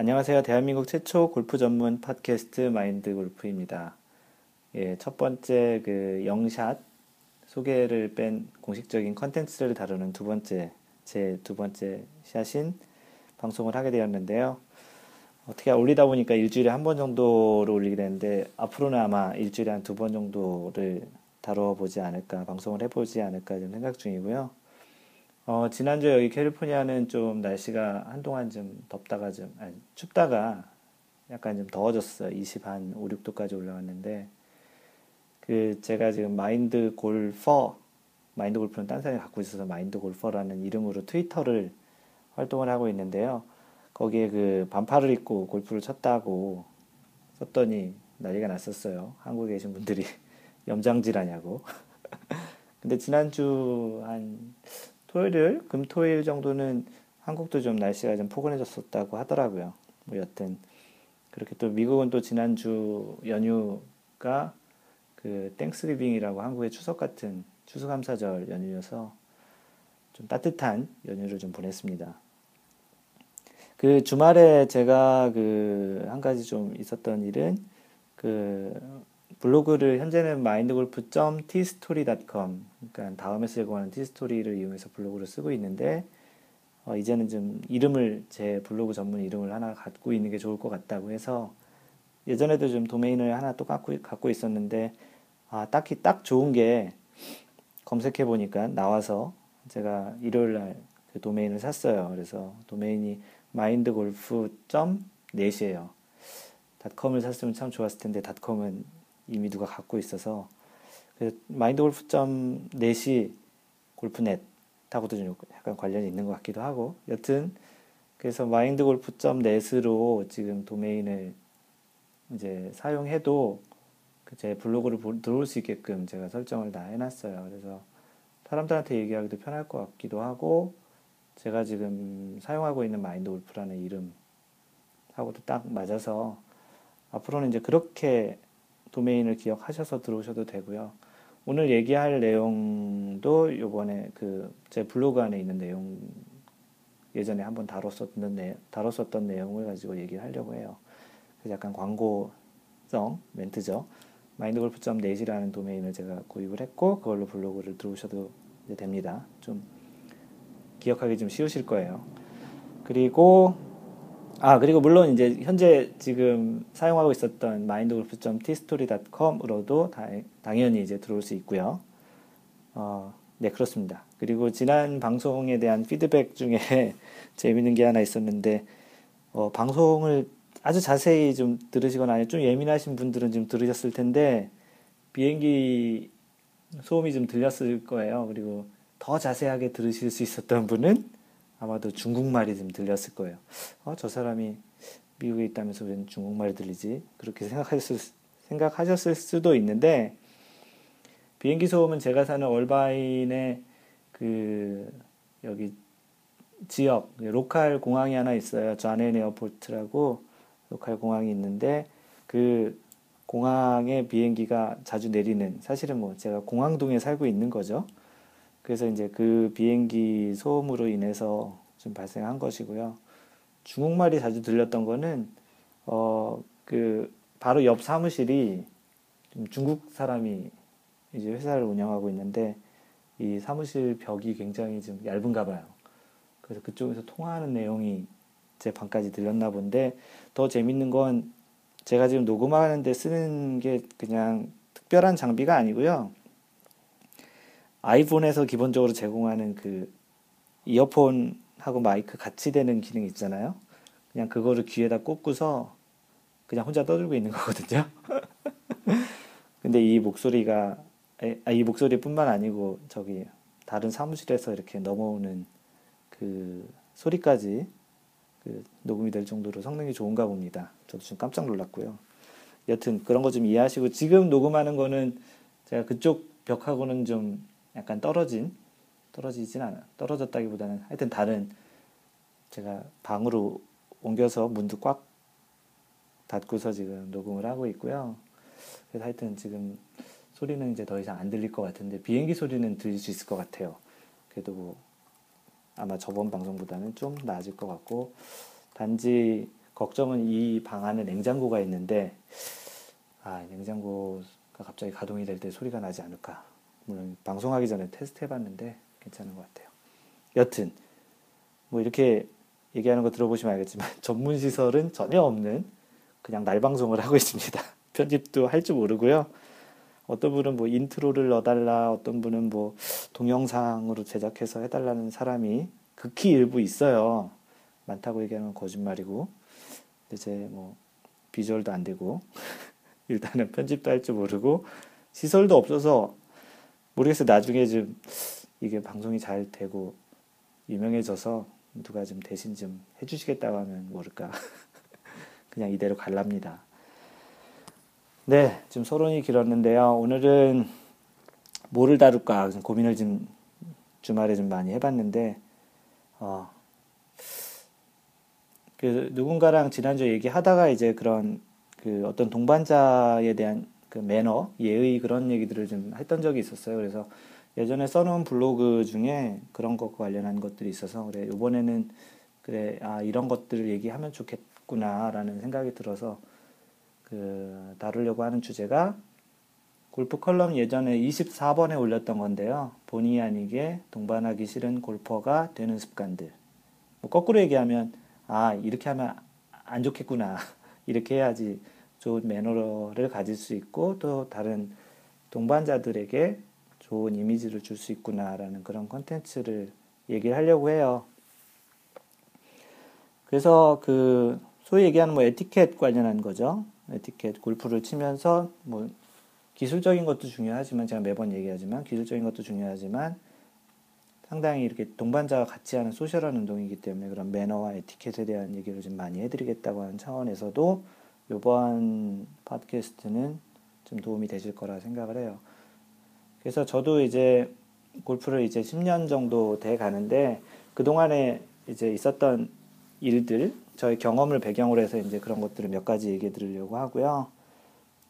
안녕하세요. 대한민국 최초 골프 전문 팟캐스트 마인드 골프입니다. 예, 첫 번째 그 영샷 소개를 뺀 공식적인 컨텐츠를 다루는 두 번째 제 두 번째 샷인 방송을 하게 되었는데요. 어떻게 올리다 보니까 일주일에 한 번 정도로 올리게 되는데 앞으로는 아마 일주일에 한 두 번 정도를 다뤄보지 않을까 방송을 해보지 않을까 좀 생각 중이고요. 어, 지난주에 여기 캘리포니아는 좀 날씨가 한동안 좀 덥다가 좀, 아니, 춥다가 약간 좀 더워졌어요. 20 한 5, 6도까지 올라왔는데, 그, 제가 지금 마인드 골퍼, 마인드 골프는 딴 사람이 갖고 있어서 마인드 골퍼라는 이름으로 트위터를 활동을 하고 있는데요. 거기에 그 반팔을 입고 골프를 쳤다고 썼더니 난리가 났었어요. 한국에 계신 분들이 염장질하냐고. 근데 지난주 한 토요일, 금토일 정도는 한국도 좀 날씨가 좀 포근해졌었다고 하더라고요. 뭐 여튼 그렇게 또 미국은 또 지난주 연휴가 그 땡스기빙이라고 한국의 추석 같은 추수감사절 연휴여서 좀 따뜻한 연휴를 좀 보냈습니다. 그 주말에 제가 그 한 가지 좀 있었던 일은 그 블로그를 현재는 mindgolf.tstory.com 그러니까 다음에서 제공하는 tstory를 이용해서 블로그를 쓰고 있는데 어, 이제는 좀 이름을 제 블로그 전문 이름을 하나 갖고 있는 게 좋을 것 같다고 해서 예전에도 좀 도메인을 하나 또 갖고, 갖고 있었는데 아 딱히 딱 좋은 게 검색해 보니까 나와서 제가 일요일 날 그 도메인을 샀어요. 그래서 도메인이 mindgolf.net이에요. 닷컴을 샀으면 참 좋았을 텐데 닷컴은 이미 누가 갖고 있어서 마인드 골프 점 넷이 골프넷하고도 좀 약간 관련이 있는 것 같기도 하고 여튼 그래서 마인드 골프 점 넷으로 지금 도메인을 이제 사용해도 그제 블로그를 들어올 수 있게끔 제가 설정을 다 해놨어요. 그래서 사람들한테 얘기하기도 편할 것 같기도 하고 제가 지금 사용하고 있는 마인드 골프라는 이름 하고도 딱 맞아서 앞으로는 이제 그렇게 도메인을 기억하셔서 들어오셔도 되고요. 오늘 얘기할 내용도 요번에 그 제 블로그 안에 있는 내용 예전에 한번 다뤘었던, 내, 다뤘었던 내용을 가지고 얘기를 하려고 해요. 그래서 약간 광고성 멘트죠. 마인드골프.net이라는 도메인을 제가 구입을 했고 그걸로 블로그를 들어오셔도 됩니다. 좀 기억하기 좀 쉬우실 거예요. 그리고 아, 그리고 물론 이제 현재 지금 사용하고 있었던 mindgolf.tstory.com으로도 당연히 이제 들어올 수 있고요. 어, 네, 그렇습니다. 그리고 지난 방송에 대한 피드백 중에 재밌는 게 하나 있었는데, 어, 방송을 아주 자세히 좀 들으시거나 아니면 좀 예민하신 분들은 좀 들으셨을 텐데, 비행기 소음이 좀 들렸을 거예요. 그리고 더 자세하게 들으실 수 있었던 분은 아마도 중국말이 좀 들렸을 거예요. 어, 저 사람이 미국에 있다면서 왜 중국말이 들리지? 그렇게 생각하셨을, 생각하셨을 수도 있는데, 비행기 소음은 제가 사는 얼바인의 그, 여기 지역, local 공항이 하나 있어요. 존 웨인 airport라고 로컬 공항이 있는데, 그 공항에 비행기가 자주 내리는, 사실은 뭐 제가 공항동에 살고 있는 거죠. 그래서 이제 그 비행기 소음으로 인해서 좀 발생한 것이고요. 중국말이 자주 들렸던 거는 어 그 바로 옆 사무실이 좀 중국 사람이 이제 회사를 운영하고 있는데 이 사무실 벽이 굉장히 좀 얇은가 봐요. 그래서 그쪽에서 통화하는 내용이 제 방까지 들렸나 본데 더 재밌는 건 제가 지금 녹음하는데 쓰는 게 그냥 특별한 장비가 아니고요. 아이폰에서 기본적으로 제공하는 그 이어폰하고 마이크 같이 되는 기능 있잖아요. 그냥 그거를 귀에다 꽂고서 그냥 혼자 떠들고 있는 거거든요. 근데 이 목소리가 아, 이 목소리뿐만 아니고 저기 다른 사무실에서 이렇게 넘어오는 그 소리까지 그 녹음이 될 정도로 성능이 좋은가 봅니다. 저도 좀 깜짝 놀랐고요. 여튼 그런 거 좀 이해하시고 지금 녹음하는 거는 제가 그쪽 벽하고는 좀 약간 떨어진 떨어지진 않아 떨어졌다기보다는 하여튼 다른 제가 방으로 옮겨서 문도 꽉 닫고서 지금 녹음을 하고 있고요. 그래서 하여튼 지금 소리는 이제 더 이상 안 들릴 것 같은데 비행기 소리는 들릴 수 있을 것 같아요. 그래도 뭐 아마 저번 방송보다는 좀 나아질 것 같고 단지 걱정은 이 방 안에 냉장고가 있는데 아 냉장고가 갑자기 가동이 될 때 소리가 나지 않을까 물론 방송하기 전에 테스트 해봤는데 괜찮은 것 같아요. 여튼 뭐 이렇게 얘기하는 거 들어보시면 알겠지만 전문 시설은 전혀 없는 그냥 날 방송을 하고 있습니다. 편집도 할 줄 모르고요. 어떤 분은 뭐 인트로를 넣어달라, 어떤 분은 뭐 동영상으로 제작해서 해달라는 사람이 극히 일부 있어요. 많다고 얘기하면 거짓말이고, 이제 뭐 비주얼도 안 되고, 일단은 편집도 할 줄 모르고, 시설도 없어서 모르겠어요. 나중에 좀 이게 방송이 잘 되고 유명해져서 누가 좀 대신 좀 해주시겠다고 하면 모를까. 그냥 이대로 갈랍니다. 네, 좀 서론이 길었는데요. 오늘은 뭐를 다룰까 고민을 좀 주말에 좀 많이 해봤는데, 어, 그 누군가랑 지난주에 얘기하다가 이제 그런 그 어떤 동반자에 대한 그 매너, 예의 그런 얘기들을 좀 했던 적이 있었어요. 그래서 예전에 써놓은 블로그 중에 그런 것과 관련한 것들이 있어서 그래 이번에는 그래 아 이런 것들을 얘기하면 좋겠구나라는 생각이 들어서 그 다루려고 하는 주제가 골프 컬럼 예전에 24번에 올렸던 건데요. 본의 아니게 동반하기 싫은 골퍼가 되는 습관들. 뭐 거꾸로 얘기하면 아 이렇게 하면 안 좋겠구나 이렇게 해야지 좋은 매너를 가질 수 있고 또 다른 동반자들에게 좋은 이미지를 줄 수 있구나라는 그런 컨텐츠를 얘기를 하려고 해요. 그래서 그 소위 얘기하는 뭐 에티켓 관련한 거죠. 에티켓 골프를 치면서 뭐 기술적인 것도 중요하지만 제가 매번 얘기하지만 기술적인 것도 중요하지만 상당히 이렇게 동반자와 같이 하는 소셜한 운동이기 때문에 그런 매너와 에티켓에 대한 얘기를 좀 많이 해드리겠다고 하는 차원에서도 이번 팟캐스트는 좀 도움이 되실 거라 생각을 해요. 그래서 저도 이제 골프를 이제 10년 정도 돼 가는데 그동안에 이제 있었던 일들, 저의 경험을 배경으로 해서 이제 그런 것들을 몇 가지 얘기해 드리려고 하고요.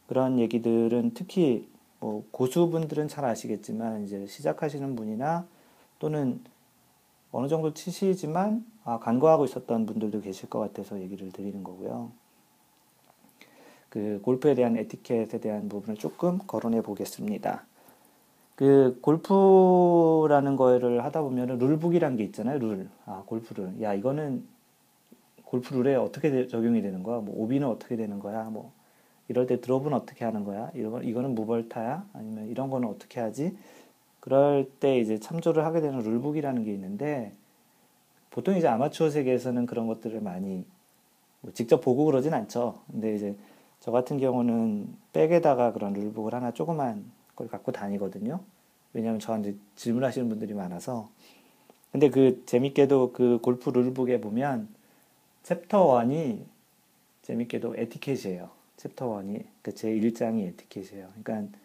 그런 얘기들은 특히 뭐 고수분들은 잘 아시겠지만 이제 시작하시는 분이나 또는 어느 정도 치시지만 아, 간과하고 있었던 분들도 계실 것 같아서 얘기를 드리는 거고요. 그 골프에 대한 에티켓에 대한 부분을 조금 거론해 보겠습니다. 그 골프라는 거를 하다 보면은 룰북이란 게 있잖아요. 룰. 아, 골프 룰. 야, 이거는 골프 룰에 어떻게 적용이 되는 거야? 뭐 오비는 어떻게 되는 거야? 뭐 이럴 때 드롭은 어떻게 하는 거야? 이거 이거는 무벌타야? 아니면 이런 거는 어떻게 하지? 그럴 때 이제 참조를 하게 되는 룰북이라는 게 있는데 보통 이제 아마추어 세계에서는 그런 것들을 많이 뭐 직접 보고 그러진 않죠. 근데 이제 저 같은 경우는 백에다가 그런 rule book을 하나 조그만 걸 갖고 다니거든요. 왜냐하면 저한테 질문하시는 분들이 많아서. 근데 그 재밌게도 그 골프 rule book에 보면 챕터 1이 재밌게도 에티켓이에요. 챕터 1이 그 제 1장이 에티켓이에요. 그러니까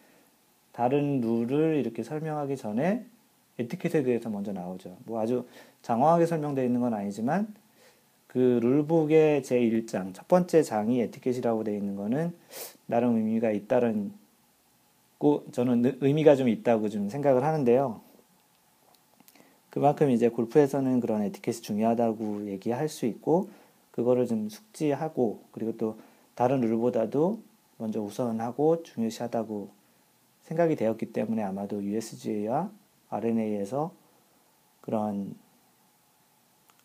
다른 룰을 이렇게 설명하기 전에 에티켓에 대해서 먼저 나오죠. 뭐 아주 장황하게 설명되어 있는 건 아니지만 그 룰북의 제 1장, 첫 번째 장이 에티켓이라고 되어 있는 거는 나름 의미가 있다는 고 저는 의미가 좀 있다고 좀 생각을 하는데요. 그만큼 이제 골프에서는 그런 에티켓이 중요하다고 얘기할 수 있고 그거를 좀 숙지하고 그리고 또 다른 룰보다도 먼저 우선하고 중요시하다고 생각이 되었기 때문에 아마도 USGA와 RNA에서 그런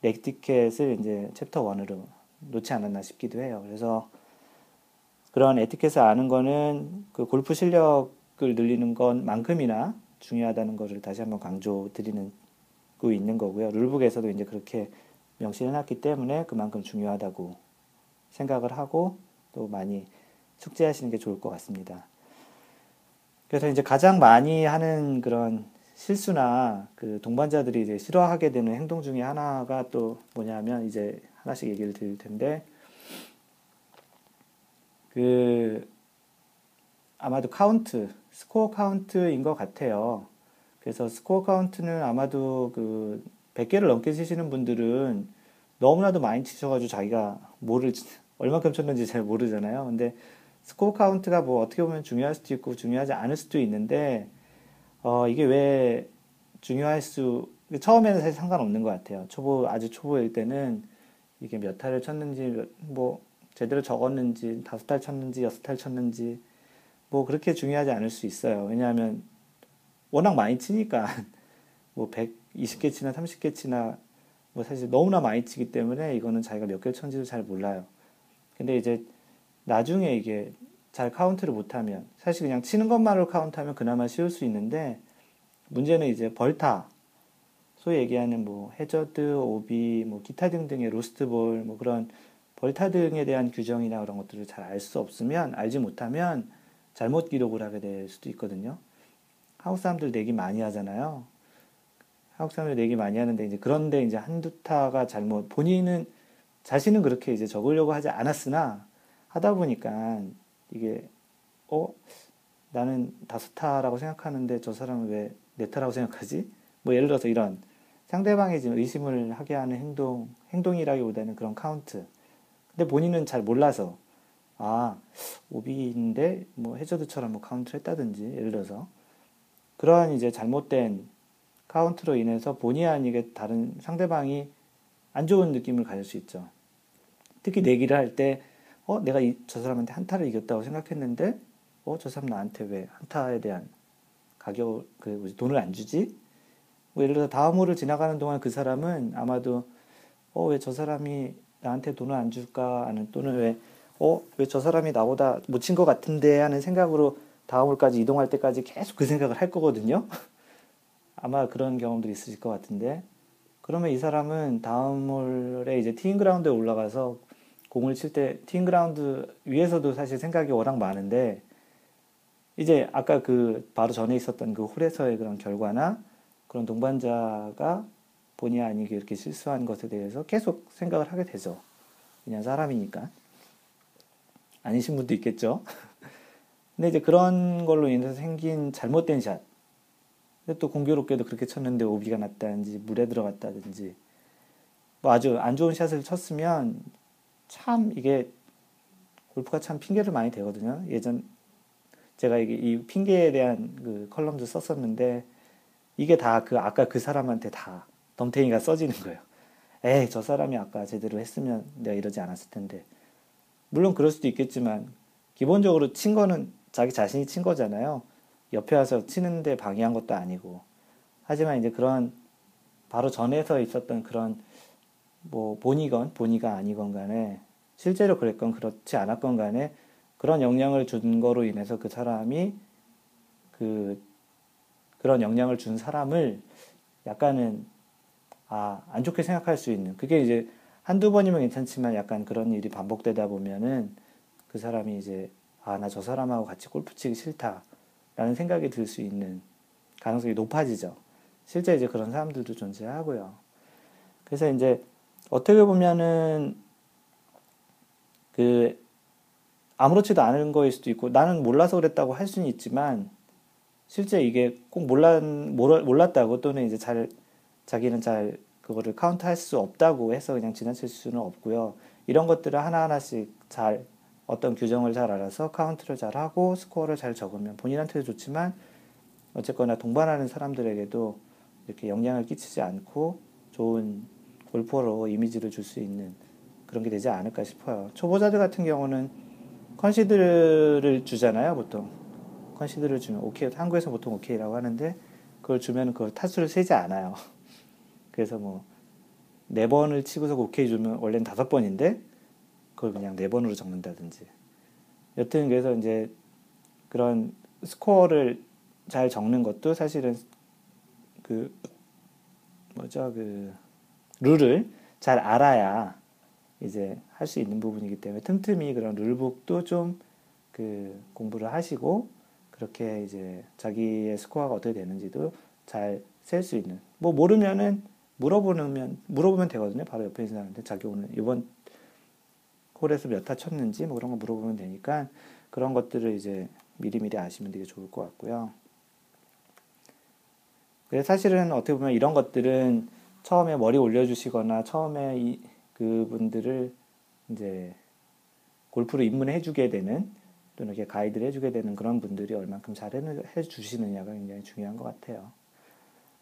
렉티켓을 이제 챕터 1으로 놓지 않았나 싶기도 해요. 그래서 그런 에티켓을 아는 거는 그 골프 실력을 늘리는 것만큼이나 중요하다는 것을 다시 한번 강조 드리는 고 있는 거고요. 룰북에서도 이제 그렇게 명시해 놨기 때문에 그만큼 중요하다고 생각을 하고 또 많이 숙지하시는 게 좋을 것 같습니다. 그래서 이제 가장 많이 하는 그런 실수나 그 동반자들이 이제 싫어하게 되는 행동 중에 하나가 또 뭐냐면 이제 하나씩 얘기를 드릴 텐데 그 아마도 카운트, 스코어 카운트인 것 같아요. 그래서 스코어 카운트는 아마도 그 100개를 넘게 치시는 분들은 너무나도 많이 치셔가지고 자기가 뭐를 얼마큼 쳤는지 잘 모르잖아요. 근데 스코어 카운트가 뭐 어떻게 보면 중요할 수도 있고 중요하지 않을 수도 있는데 어 이게 왜 중요할 수 처음에는 사실 상관없는 것 같아요. 초보 아주 초보일 때는 이게 몇 타를 쳤는지 뭐 제대로 적었는지 다섯 탈 쳤는지 여섯 탈 쳤는지 뭐 그렇게 중요하지 않을 수 있어요. 왜냐하면 워낙 많이 치니까 뭐 120개 치나 30개 치나 뭐 사실 너무나 많이 치기 때문에 이거는 자기가 몇 개를 쳤는지도 잘 몰라요. 근데 이제 나중에 이게 잘 카운트를 못하면 사실 그냥 치는 것만으로 카운트하면 그나마 쉬울 수 있는데 문제는 이제 벌타 소위 얘기하는 뭐 해저드, 오비, 뭐 기타 등등의 로스트볼 뭐 그런 벌타 등에 대한 규정이나 그런 것들을 잘 알 수 없으면 알지 못하면 잘못 기록을 하게 될 수도 있거든요. 한국 사람들 내기 많이 하잖아요. 한국 사람들 내기 많이 하는데 이제 그런데 이제 한두 타가 잘못 본인은 자신은 그렇게 이제 적으려고 하지 않았으나 하다 보니까 이게 어 나는 다섯 타라고 생각하는데 저 사람은 왜 네 타라고 생각하지? 뭐 예를 들어서 이런 상대방이 지금 의심을 하게 하는 행동 행동이라기보다는 그런 카운트. 근데 본인은 잘 몰라서 아 오비인데 뭐 해저드처럼 뭐 카운트를 했다든지 예를 들어서 그러한 이제 잘못된 카운트로 인해서 본의 아니게 다른 상대방이 안 좋은 느낌을 가질 수 있죠. 특히 내기를 할 때, 어, 내가 이, 저 사람한테 한타를 이겼다고 생각했는데, 어, 저 사람 나한테 왜 한타에 대한 가격, 그, 돈을 안 주지? 뭐 예를 들어 다음 호를 지나가는 동안 그 사람은 아마도, 어, 왜 저 사람이 나한테 돈을 안 줄까? 하는 또는 왜, 어, 왜 저 사람이 나보다 못 친 것 같은데? 하는 생각으로 다음 홀까지 이동할 때까지 계속 그 생각을 할 거거든요. 아마 그런 경험들이 있으실 것 같은데 그러면 이 사람은 다음 홀에 이제 티잉 그라운드에 올라가서 공을 칠때 티잉 그라운드 위에서도 사실 생각이 워낙 많은데 이제 아까 그 바로 전에 있었던 그 홀에서의 그런 결과나 그런 동반자가 본의 아니게 이렇게 실수한 것에 대해서 계속 생각을 하게 되죠. 그냥 사람이니까. 아니신 분도 있겠죠. 근데 이제 그런 걸로 인해서 생긴 잘못된 샷. 근데 또 공교롭게도 그렇게 쳤는데 오비가 났다든지 물에 들어갔다든지 뭐 아주 안 좋은 샷을 쳤으면 참 이게 골프가 참 핑계를 많이 대거든요. 예전 제가 이게 이 핑계에 대한 그 컬럼도 썼었는데 이게 다 그 아까 그 사람한테 다 덤탱이가 써지는 거예요. 에이 저 사람이 아까 제대로 했으면 내가 이러지 않았을 텐데 물론 그럴 수도 있겠지만 기본적으로 친 거는 자기 자신이 친 거잖아요. 옆에 와서 치는데 방해한 것도 아니고. 하지만 이제 그런 바로 전에서 있었던 그런 뭐 본이건 본이가 아니건 간에 실제로 그랬건 그렇지 않았건 간에 그런 영향을 준 거로 인해서 그 사람이 그 그런 영향을 준 사람을 약간은 아, 안 좋게 생각할 수 있는 그게 이제 한두 번이면 괜찮지만 약간 그런 일이 반복되다 보면은 그 사람이 이제 아, 나 저 사람하고 같이 골프 치기 싫다. 라는 생각이 들 수 있는 가능성이 높아지죠. 실제 이제 그런 사람들도 존재하고요. 그래서 이제 어떻게 보면은 그 아무렇지도 않은 거일 수도 있고 나는 몰라서 그랬다고 할 수는 있지만 실제 이게 꼭 몰랐 몰랐다고 또는 이제 잘 자기는 잘 그거를 카운트할 수 없다고 해서 그냥 지나칠 수는 없고요. 이런 것들을 하나하나씩 잘 어떤 규정을 잘 알아서 카운트를 잘 하고 스코어를 잘 적으면 본인한테도 좋지만 어쨌거나 동반하는 사람들에게도 이렇게 영향을 끼치지 않고 좋은 골퍼로 이미지를 줄 수 있는 그런 게 되지 않을까 싶어요. 초보자들 같은 경우는 컨시드를 주잖아요, 보통. 컨시드를 주면 오케이, 한국에서 보통 오케이라고 하는데 그걸 주면 그걸 타수를 세지 않아요. 그래서 뭐 네 번을 치고서 오케이 주면 원래는 다섯 번인데 그걸 그냥 네 번으로 적는다든지. 여튼 그래서 이제 그런 스코어를 잘 적는 것도 사실은 그 뭐죠 그 룰을 잘 알아야 이제 할 수 있는 부분이기 때문에 틈틈이 그런 룰북도 좀 그 공부를 하시고 그렇게 이제 자기의 스코어가 어떻게 되는지도 잘 셀 수 있는. 뭐 모르면은 물어보면 물어보면 되거든요. 바로 옆에 있는 사람한테. 자기 오늘 이번 홀에서 몇 타 쳤는지 뭐 그런 거 물어보면 되니까 그런 것들을 이제 미리미리 아시면 되게 좋을 것 같고요. 그래서 사실은 어떻게 보면 이런 것들은 처음에 머리 올려주시거나 처음에 이, 그분들을 이제 골프를 입문해 주게 되는 또는 이렇게 가이드를 해주게 되는 그런 분들이 얼만큼 잘 해주시느냐가 굉장히 중요한 것 같아요.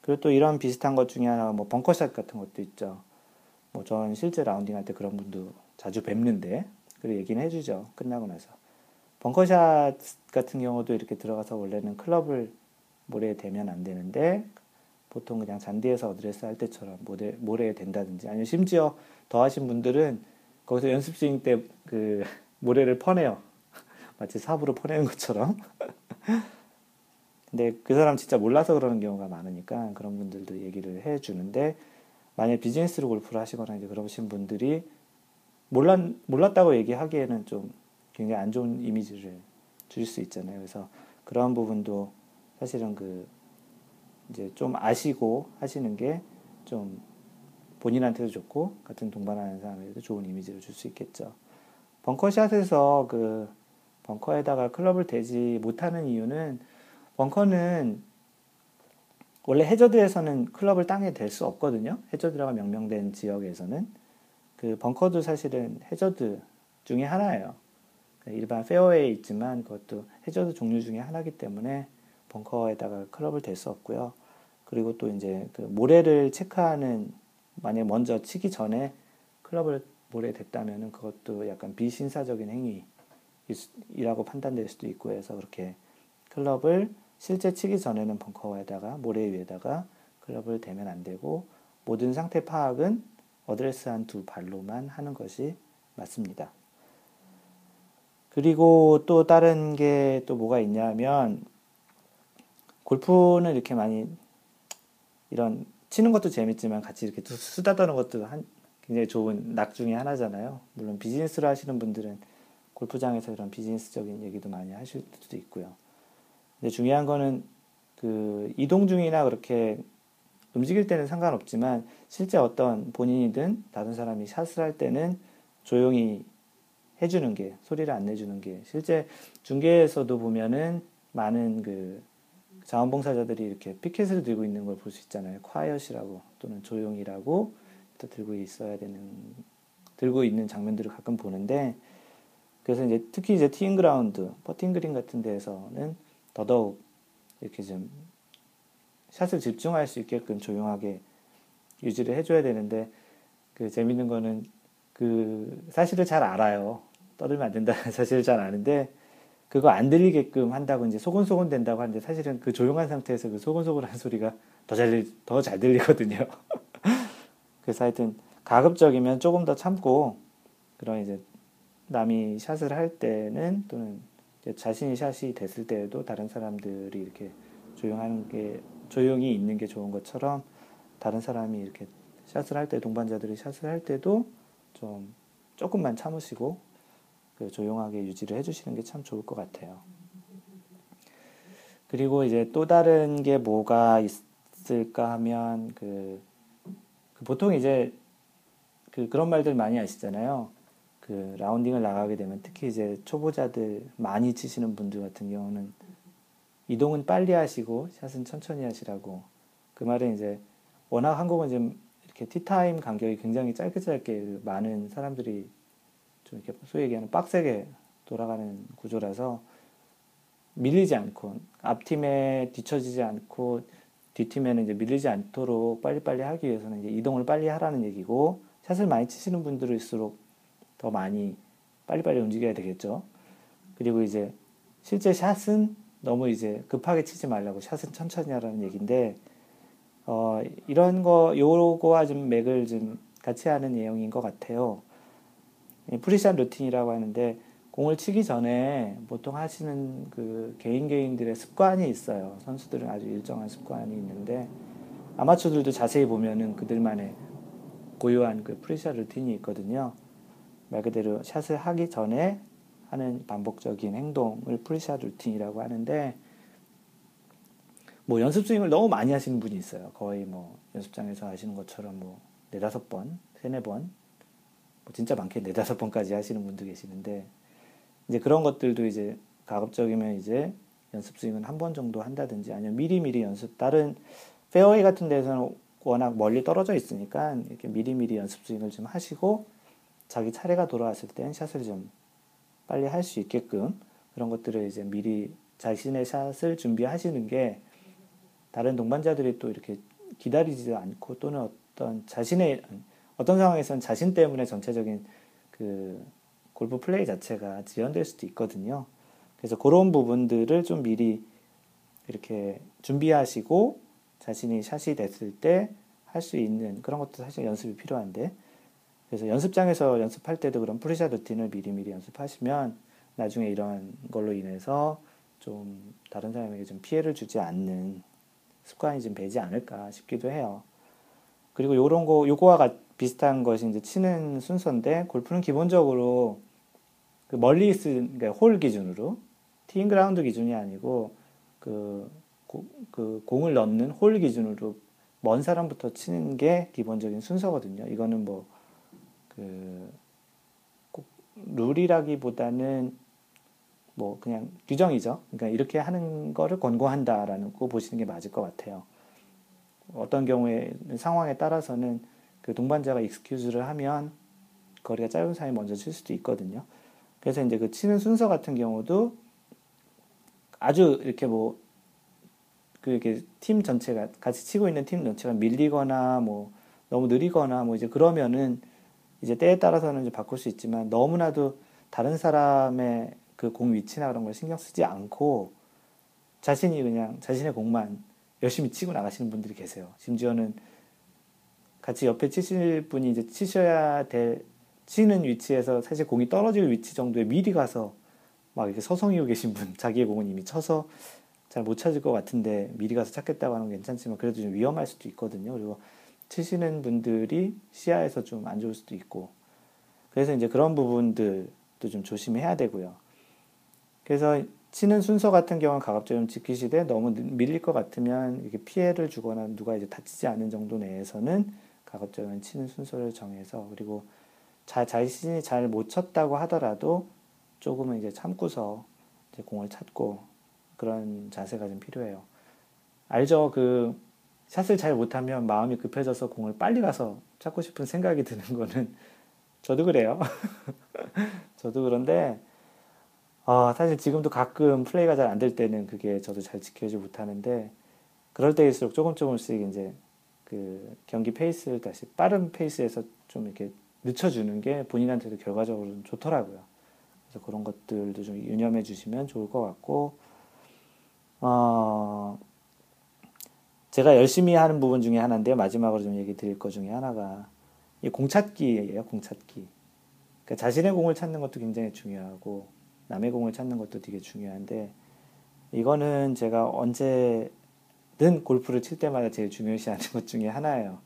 그리고 또 이런 비슷한 것 중에 하나가 뭐 벙커샷 같은 것도 있죠. 뭐 전 실제 라운딩 할 때 그런 분도 자주 뵙는데 그리고 얘기는 해주죠. 끝나고 나서. 벙커샷 같은 경우도 이렇게 들어가서 원래는 클럽을 모래에 대면 안 되는데 보통 그냥 잔디에서 어드레스 할 때처럼 모래, 모래에 댄다든지 아니면 심지어 더 하신 분들은 거기서 연습 스윙 때 그 모래를 퍼내요. 마치 삽으로 퍼내는 것처럼. 근데 그 사람 진짜 몰라서 그러는 경우가 많으니까 그런 분들도 얘기를 해 주는데 만약 비즈니스로 골프를 하시거나 이제 그러신 분들이 몰랐, 몰랐다고 얘기하기에는 좀 굉장히 안 좋은 이미지를 줄 수 있잖아요. 그래서 그러한 부분도 사실은 그 이제 좀 아시고 하시는 게 좀 본인한테도 좋고 같은 동반하는 사람에게도 좋은 이미지를 줄 수 있겠죠. 벙커샷에서 그 벙커에다가 클럽을 대지 못하는 이유는 벙커는 원래 해저드에서는 클럽을 땅에 댈 수 없거든요. 해저드라고 명명된 지역에서는 그 벙커도 사실은 해저드 중에 하나예요. 일반 페어웨이에 있지만 그것도 해저드 종류 중에 하나이기 때문에 벙커에다가 클럽을 댈 수 없고요. 그리고 또 이제 그 모래를 체크하는 만약 먼저 치기 전에 클럽을 모래에 댔다면은 그것도 약간 비신사적인 행위이라고 판단될 수도 있고 해서 그렇게 클럽을 실제 치기 전에는 벙커에다가 모래 위에다가 클럽을 대면 안 되고 모든 상태 파악은 어드레스 한 두 발로만 하는 것이 맞습니다. 그리고 또 다른 게 또 뭐가 있냐면 골프는 이렇게 많이 이런 치는 것도 재밌지만 같이 이렇게 수다 떠는 것도 한, 굉장히 좋은 낙 중에 하나잖아요. 물론 비즈니스를 하시는 분들은 골프장에서 이런 비즈니스적인 얘기도 많이 하실 수도 있고요. 근데 중요한 거는 그 이동 중이나 그렇게 움직일 때는 상관없지만 실제 어떤 본인이든 다른 사람이 샷을 할 때는 조용히 해주는 게 소리를 안 내주는 게 실제 중계에서도 보면은 많은 그 자원봉사자들이 이렇게 피켓을 들고 있는 걸 볼 수 있잖아요. 콰이엇이라고 또는 조용히라고 또 들고 있어야 되는 들고 있는 장면들을 가끔 보는데 그래서 이제 특히 이제 티잉 그라운드, 퍼팅 그린 같은 데에서는 더더욱 이렇게 좀 샷을 집중할 수 있게끔 조용하게 유지를 해줘야 되는데 그 재밌는 거는 그 사실을 잘 알아요. 떠들면 안 된다는 사실을 잘 아는데 그거 안 들리게끔 한다고 이제 소곤소곤 댄다고 하는데 사실은 그 조용한 상태에서 그 소곤소곤한 소리가 더 잘 더 잘 들리거든요. 그래서 하여튼 가급적이면 조금 더 참고 그런 이제 남이 샷을 할 때는 또는 자신이 샷이 됐을 때에도 다른 사람들이 이렇게 조용하는 게 조용히 있는 게 좋은 것처럼 다른 사람이 이렇게 샷을 할 때 동반자들이 샷을 할 때도 좀 조금만 참으시고 그 조용하게 유지를 해주시는 게 참 좋을 것 같아요. 그리고 이제 또 다른 게 뭐가 있을까 하면 그, 그 보통 이제 그 그런 말들 많이 아시잖아요. 그 라운딩을 나가게 되면 특히 이제 초보자들 많이 치시는 분들 같은 경우는 이동은 빨리 하시고 샷은 천천히 하시라고 그 말은 이제 워낙 한국은 지금 이렇게 티타임 간격이 굉장히 짧게 짧게 많은 사람들이 좀 이렇게 소위 얘기하는 빡세게 돌아가는 구조라서 밀리지 않고 앞팀에 뒤처지지 않고 뒷팀에는 이제 밀리지 않도록 빨리빨리 하기 위해서는 이제 이동을 빨리 하라는 얘기고 샷을 많이 치시는 분들일수록 더 많이 빨리빨리 움직여야 되겠죠. 그리고 이제 실제 샷은 너무 이제 급하게 치지 말라고 샷은 천천히 하라는 얘기인데 어, 이런 거 요거와 좀 맥을 좀 같이 하는 내용인 것 같아요. pre-shot routine이라고 하는데 공을 치기 전에 보통 하시는 그 개인 개인들의 습관이 있어요. 선수들은 아주 일정한 습관이 있는데 아마추어들도 자세히 보면은 그들만의 고유한 그 pre-shot routine이 있거든요. 말 그대로 샷을 하기 전에 하는 반복적인 행동을 pre-shot routine이라고 하는데 뭐 연습 스윙을 너무 많이 하시는 분이 있어요. 거의 뭐 연습장에서 하시는 것처럼 뭐 네다섯 번, 세네 번, 뭐 진짜 많게 네다섯 번까지 하시는 분도 계시는데 이제 그런 것들도 이제 가급적이면 이제 연습 스윙은 한 번 정도 한다든지 아니면 미리미리 연습 다른 페어웨이 같은 데서는 워낙 멀리 떨어져 있으니까 이렇게 미리미리 연습 스윙을 좀 하시고 자기 차례가 돌아왔을 땐 샷을 좀 빨리 할 수 있게끔 그런 것들을 이제 미리 자신의 샷을 준비하시는 게 다른 동반자들이 또 이렇게 기다리지도 않고 또는 어떤 자신의 어떤 상황에서는 자신 때문에 전체적인 그 골프 플레이 자체가 지연될 수도 있거든요. 그래서 그런 부분들을 좀 미리 이렇게 준비하시고 자신이 샷이 됐을 때 할 수 있는 그런 것도 사실 연습이 필요한데 그래서 연습장에서 연습할 때도 그런 pre-shot routine을 미리미리 연습하시면 나중에 이런 걸로 인해서 좀 다른 사람에게 좀 피해를 주지 않는 습관이 좀 배지 않을까 싶기도 해요. 그리고 요런 거 요거와 비슷한 것이 이제 치는 순서인데 골프는 기본적으로 그 멀리 있은 그러니까 홀 기준으로 티잉 그라운드 기준이 아니고 그, 고, 그 공을 넣는 홀 기준으로 먼 사람부터 치는 게 기본적인 순서거든요. 이거는 뭐그 룰이라기보다는 뭐 그냥 규정이죠. 그러니까 이렇게 하는 거를 권고한다라는 거 보시는 게 맞을 것 같아요. 어떤 경우에 상황에 따라서는 그 동반자가 익스큐즈를 하면 거리가 짧은 사람이 먼저 칠 수도 있거든요. 그래서 이제 그 치는 순서 같은 경우도 아주 이렇게 뭐, 그 이렇게 팀 전체가, 같이 치고 있는 팀 전체가 밀리거나 뭐, 너무 느리거나 뭐 이제 그러면은 이제 때에 따라서는 이제 바꿀 수 있지만 너무나도 다른 사람의 그 공 위치나 그런 걸 신경 쓰지 않고 자신이 그냥 자신의 공만 열심히 치고 나가시는 분들이 계세요. 심지어는 같이 옆에 치실 분이 이제 치셔야 될 치는 위치에서 사실 공이 떨어질 위치 정도에 미리 가서 막 이렇게 서성이고 계신 분, 자기의 공은 이미 쳐서 잘 못 찾을 것 같은데 미리 가서 찾겠다고 하는 건 괜찮지만 그래도 좀 위험할 수도 있거든요. 그리고 치시는 분들이 시야에서 좀 안 좋을 수도 있고 그래서 이제 그런 부분들도 좀 조심해야 되고요. 그래서 치는 순서 같은 경우는 가급적 좀 지키시되 너무 밀릴 것 같으면 이렇게 피해를 주거나 누가 이제 다치지 않은 정도 내에서는 가급적이면 치는 순서를 정해서 그리고 자, 자신이 잘 못 쳤다고 하더라도 조금은 이제 참고서 이제 공을 찾고 그런 자세가 좀 필요해요. 알죠? 그 샷을 잘 못하면 마음이 급해져서 공을 빨리 가서 찾고 싶은 생각이 드는 거는 저도 그래요. 저도 그런데 어, 사실 지금도 가끔 플레이가 잘 안 될 때는 그게 저도 잘 지켜주지 못하는데 그럴 때일수록 조금 조금씩 이제 그 경기 페이스를 다시 빠른 페이스에서 좀 이렇게 늦춰주는 게 본인한테도 결과적으로 좋더라고요. 그래서 그런 것들도 좀 유념해 주시면 좋을 것 같고, 어, 제가 열심히 하는 부분 중에 하나인데 마지막으로 좀 얘기 드릴 것 중에 하나가 이 공찾기예요, 공찾기. 그러니까 자신의 공을 찾는 것도 굉장히 중요하고 남의 공을 찾는 것도 되게 중요한데 이거는 제가 언제 는 골프를 칠 때마다 제일 중요시하는 것 중에 하나예요.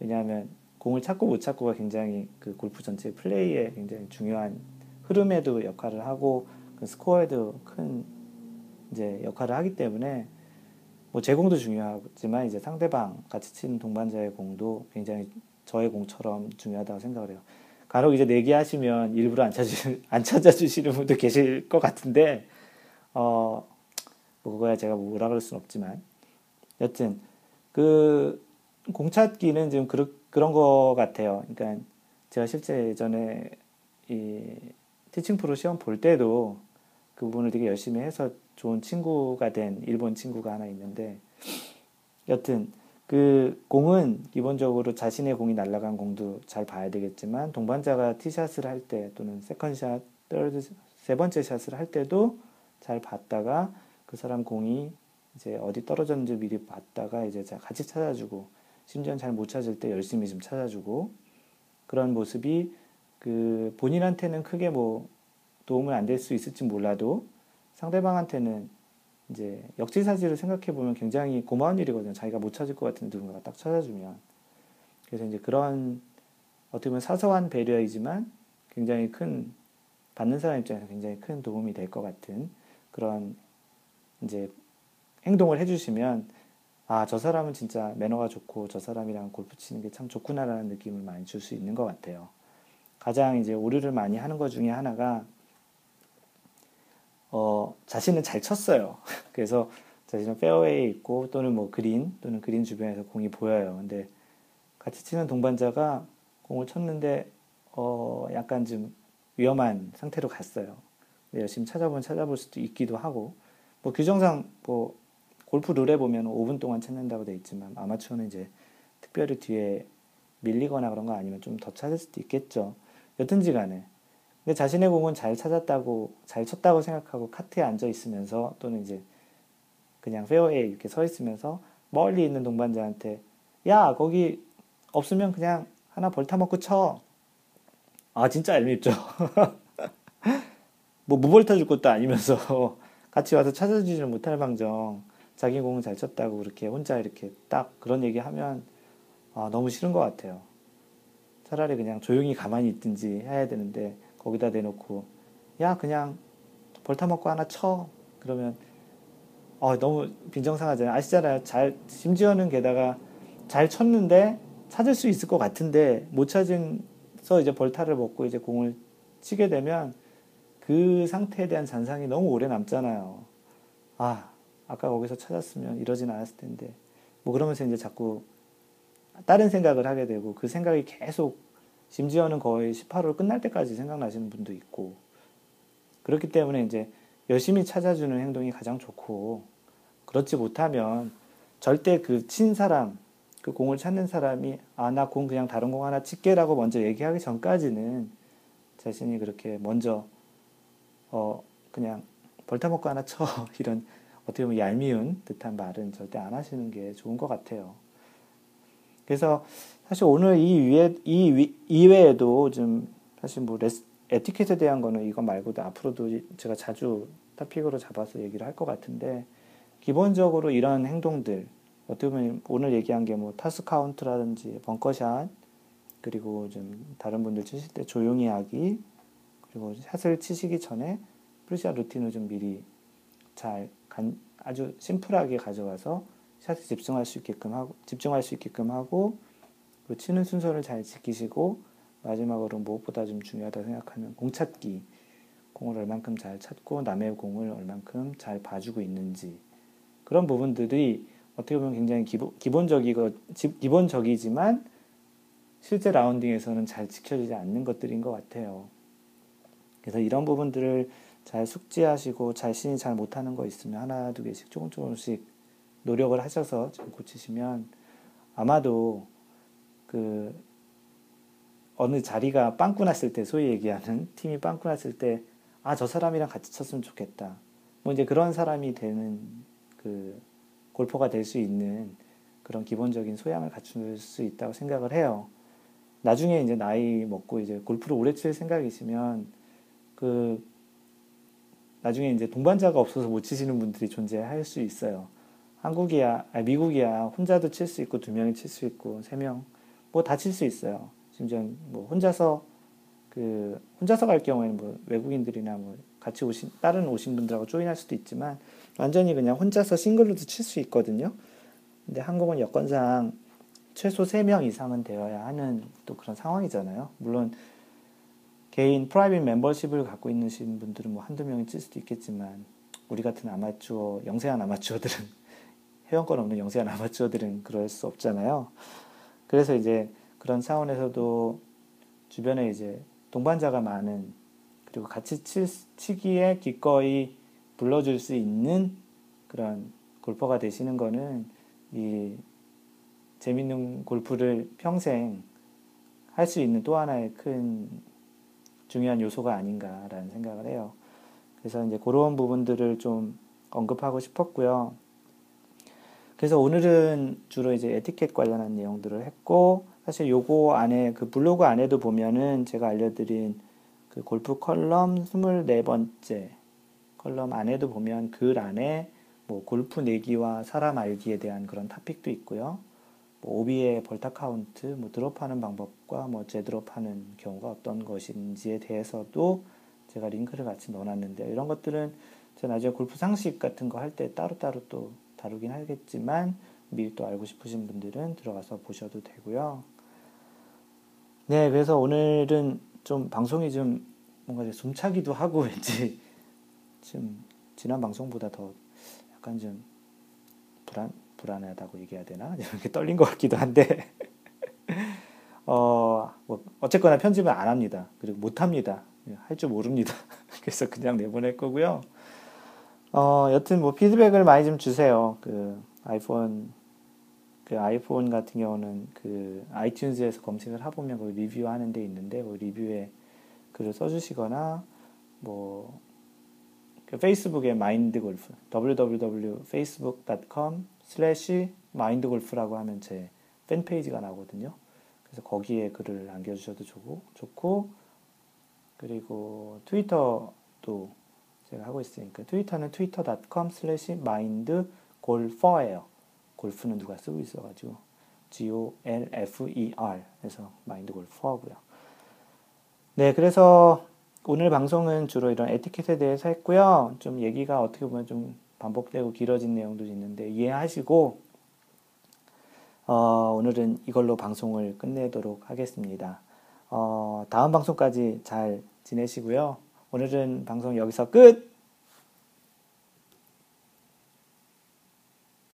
왜냐하면 공을 찾고 못 찾고가 굉장히 그 골프 전체 플레이에 굉장히 중요한 흐름에도 역할을 하고 그 스코어에도 큰 이제 역할을 하기 때문에 뭐 제 공도 중요하지만 이제 상대방 같이 치는 동반자의 공도 굉장히 저의 공처럼 중요하다고 생각을 해요. 간혹 이제 내기하시면 일부러 안 찾으 안 찾아주시는 분도 계실 것 같은데 어 뭐 그거야 제가 뭐라 그럴 순 없지만 여튼 그 공찾기는 지금 그르, 그런 거 같아요. 그러니까 제가 실제 예전에 이 티칭 프로 시험 볼 때도 그 부분을 되게 열심히 해서 좋은 친구가 된 일본 친구가 하나 있는데 여튼 그 공은 기본적으로 자신의 공이 날아간 공도 잘 봐야 되겠지만 동반자가 티샷을 할 때 또는 second shot, third, 세 번째 샷을 할 때도 잘 봤다가 그 사람 공이 이제 어디 떨어졌는지 미리 봤다가 이제 같이 찾아주고 심지어 잘못 찾을 때 열심히 좀 찾아주고 그런 모습이 그 본인한테는 크게 뭐 도움은 안될 수 있을지 몰라도 상대방한테는 이제 역지사지를 생각해 보면 굉장히 고마운 일이거든요. 자기가 못 찾을 것 같은 누군가가 딱 찾아주면. 그래서 이제 그런 어떻게 보면 사소한 배려이지만 굉장히 큰 받는 사람 입장에서 굉장히 큰 도움이 될 것 같은 그런 이제 행동을 해주시면 아, 저 사람은 진짜 매너가 좋고 저 사람이랑 골프 치는 게 참 좋구나라는 느낌을 많이 줄 수 있는 것 같아요. 가장 이제 오류를 많이 하는 것 중에 하나가 어, 자신은 잘 쳤어요. 그래서 자신은 페어웨이에 있고 또는 뭐 그린 또는 그린 주변에서 공이 보여요. 근데 같이 치는 동반자가 공을 쳤는데 어, 약간 좀 위험한 상태로 갔어요. 열심히 찾아보면 찾아볼 수도 있기도 하고 뭐 규정상 뭐 골프 룰에 보면 5분 동안 찾는다고 돼 있지만 아마추어는 이제 특별히 뒤에 밀리거나 그런 거 아니면 좀 더 찾을 수도 있겠죠. 여튼지 간에. 근데 자신의 공은 잘 찾았다고, 잘 쳤다고 생각하고 카트에 앉아 있으면서 또는 이제 그냥 페어에 이렇게 서 있으면서 멀리 있는 동반자한테 야, 거기 없으면 그냥 하나 벌타 먹고 쳐. 아, 진짜 얄밉죠. 뭐 무벌타 줄 것도 아니면서 같이 와서 찾아주지를 못할 방정 자기 공은 잘 쳤다고 그렇게 혼자 이렇게 딱 그런 얘기 하면 아, 너무 싫은 것 같아요. 차라리 그냥 조용히 가만히 있든지 해야 되는데 거기다 대놓고 야 그냥 벌타 먹고 하나 쳐 그러면 어, 너무 빈정상하잖아요. 아시잖아요. 잘 심지어는 게다가 잘 쳤는데 찾을 수 있을 것 같은데 못 찾은서 이제 벌타를 먹고 이제 공을 치게 되면 그 상태에 대한 잔상이 너무 오래 남잖아요. 아, 아까 거기서 찾았으면 이러진 않았을 텐데. 뭐 그러면서 이제 자꾸 다른 생각을 하게 되고 그 생각이 계속 심지어는 거의 18홀 끝날 때까지 생각나시는 분도 있고. 그렇기 때문에 이제 열심히 찾아주는 행동이 가장 좋고. 그렇지 못하면 절대 그 친 사람 그 공을 찾는 사람이 아 나 공 그냥 다른 공 하나 칠게라고 먼저 얘기하기 전까지는 자신이 그렇게 먼저 어 그냥 벌타먹고 하나 쳐. 이런 어떻게 보면 얄미운 듯한 말은 절대 안 하시는 게 좋은 것 같아요. 그래서 사실 오늘 이 위에 이 이외에도 좀 사실 뭐 레스, 에티켓에 대한 거는 이거 말고도 앞으로도 제가 자주 토픽으로 잡아서 얘기를 할 것 같은데 기본적으로 이런 행동들 어떻게 보면 오늘 얘기한 게 뭐 타수 count라든지 벙커샷 그리고 좀 다른 분들 치실 때 조용히 하기 그리고 샷을 치시기 전에 pre-shot routine을 좀 미리 잘 간, 아주 simple하게 가져가서 샷에 집중할 수 있게끔 하고 집중할 수 있게끔 하고 그 치는 순서를 잘 지키시고 마지막으로 무엇보다 좀 중요하다 생각하는 공 찾기 공을 얼만큼 잘 찾고 남의 공을 얼만큼 잘 봐주고 있는지 그런 부분들이 어떻게 보면 굉장히 기본, 기본적이고 기본적이지만 실제 라운딩에서는 잘 지켜지지 않는 것들인 것 같아요. 그래서 이런 부분들을 잘 숙지하시고 자신이 잘 못하는 거 있으면 하나 두 개씩 조금 조금씩 노력을 하셔서 좀 고치시면 아마도 그 어느 자리가 빵꾸 났을 때 소위 얘기하는 팀이 빵꾸 났을 때 아 저 사람이랑 같이 쳤으면 좋겠다 뭐 이제 그런 사람이 되는 그 골퍼가 될 수 있는 그런 기본적인 소양을 갖출 수 있다고 생각을 해요. 나중에 이제 나이 먹고 이제 골프를 오래 칠 생각이시면 그 나중에 이제 동반자가 없어서 못 치시는 분들이 존재할 수 있어요. 한국이야, 아니 미국이야 혼자도 칠 수 있고 두 명이 칠 수 있고 세 명 뭐 다 칠 수 있어요. 심지어 뭐 혼자서 그 혼자서 갈 경우에는 뭐 외국인들이나 뭐 같이 오신 다른 오신 분들하고 조인할 수도 있지만 완전히 그냥 혼자서 싱글로도 칠 수 있거든요. 근데 한국은 여건상 최소 3명 이상은 되어야 하는 또 그런 상황이잖아요. 물론 개인 프라이빗 멤버십을 갖고 있는 분들은 뭐 한두 명이 칠 수도 있겠지만 우리 같은 아마추어, 영세한 아마추어들은 회원권 없는 영세한 아마추어들은 그럴 수 없잖아요. 그래서 이제 그런 차원에서도 주변에 이제 동반자가 많은 그리고 같이 치, 치기에 기꺼이 불러줄 수 있는 그런 골퍼가 되시는 거는 이 재밌는 골프를 평생 할 수 있는 또 하나의 큰 중요한 요소가 아닌가라는 생각을 해요. 그래서 이제 그런 부분들을 좀 언급하고 싶었고요. 그래서 오늘은 주로 이제 에티켓 관련한 내용들을 했고, 사실 요거 안에, 그 블로그 안에도 보면은 제가 알려드린 그 골프 컬럼 24번째 컬럼 안에도 보면 글 안에 뭐 골프 내기와 사람 알기에 대한 그런 topic도 있고요. 뭐 오비의 벌타 카운트, 뭐 드롭하는 방법과 뭐 재드롭하는 경우가 어떤 것인지에 대해서도 제가 링크를 같이 넣어놨는데 이런 것들은 제가 나중에 골프 상식 같은 거 할 때 따로따로 또 다루긴 하겠지만 미리 또 알고 싶으신 분들은 들어가서 보셔도 되고요. 네, 그래서 오늘은 좀 방송이 좀 뭔가 숨차기도 하고 왠지 지금 지난 방송보다 더 약간 좀 불안 불안하다고 얘기해야 되나? 이렇게 떨린 것 같기도 한데, 어, 뭐, 어쨌거나 편집은 안 합니다. 그리고 못 합니다. 할 줄 모릅니다. 그래서 그냥 내보낼 거고요. 어, 여튼 뭐 피드백을 많이 좀 주세요. 그 아이폰 그 아이폰 같은 경우는 그 아이튠즈에서 검색을 해보면 거기 리뷰하는 데 있는데 그 리뷰에 글을 써주시거나 뭐 그 페이스북에 마인드 골프 www.facebook.com slash mindgolf라고 하면 제 팬페이지가 나오거든요. 그래서 거기에 글을 남겨주셔도 좋고, 좋고 그리고 트위터도 제가 하고 있으니까 트위터는 twitter.com slash mindgolfer예요. 골프는 누가 쓰고 있어가지고 G-O-L-F-E-R 해서 마인드 골프하고요. 네, 그래서 오늘 방송은 주로 이런 에티켓에 대해서 했고요. 좀 얘기가 어떻게 보면 좀 반복되고 길어진 내용도 있는데 이해하시고 어, 오늘은 이걸로 방송을 끝내도록 하겠습니다. 어, 다음 방송까지 잘 지내시고요. 오늘은 방송 여기서 끝!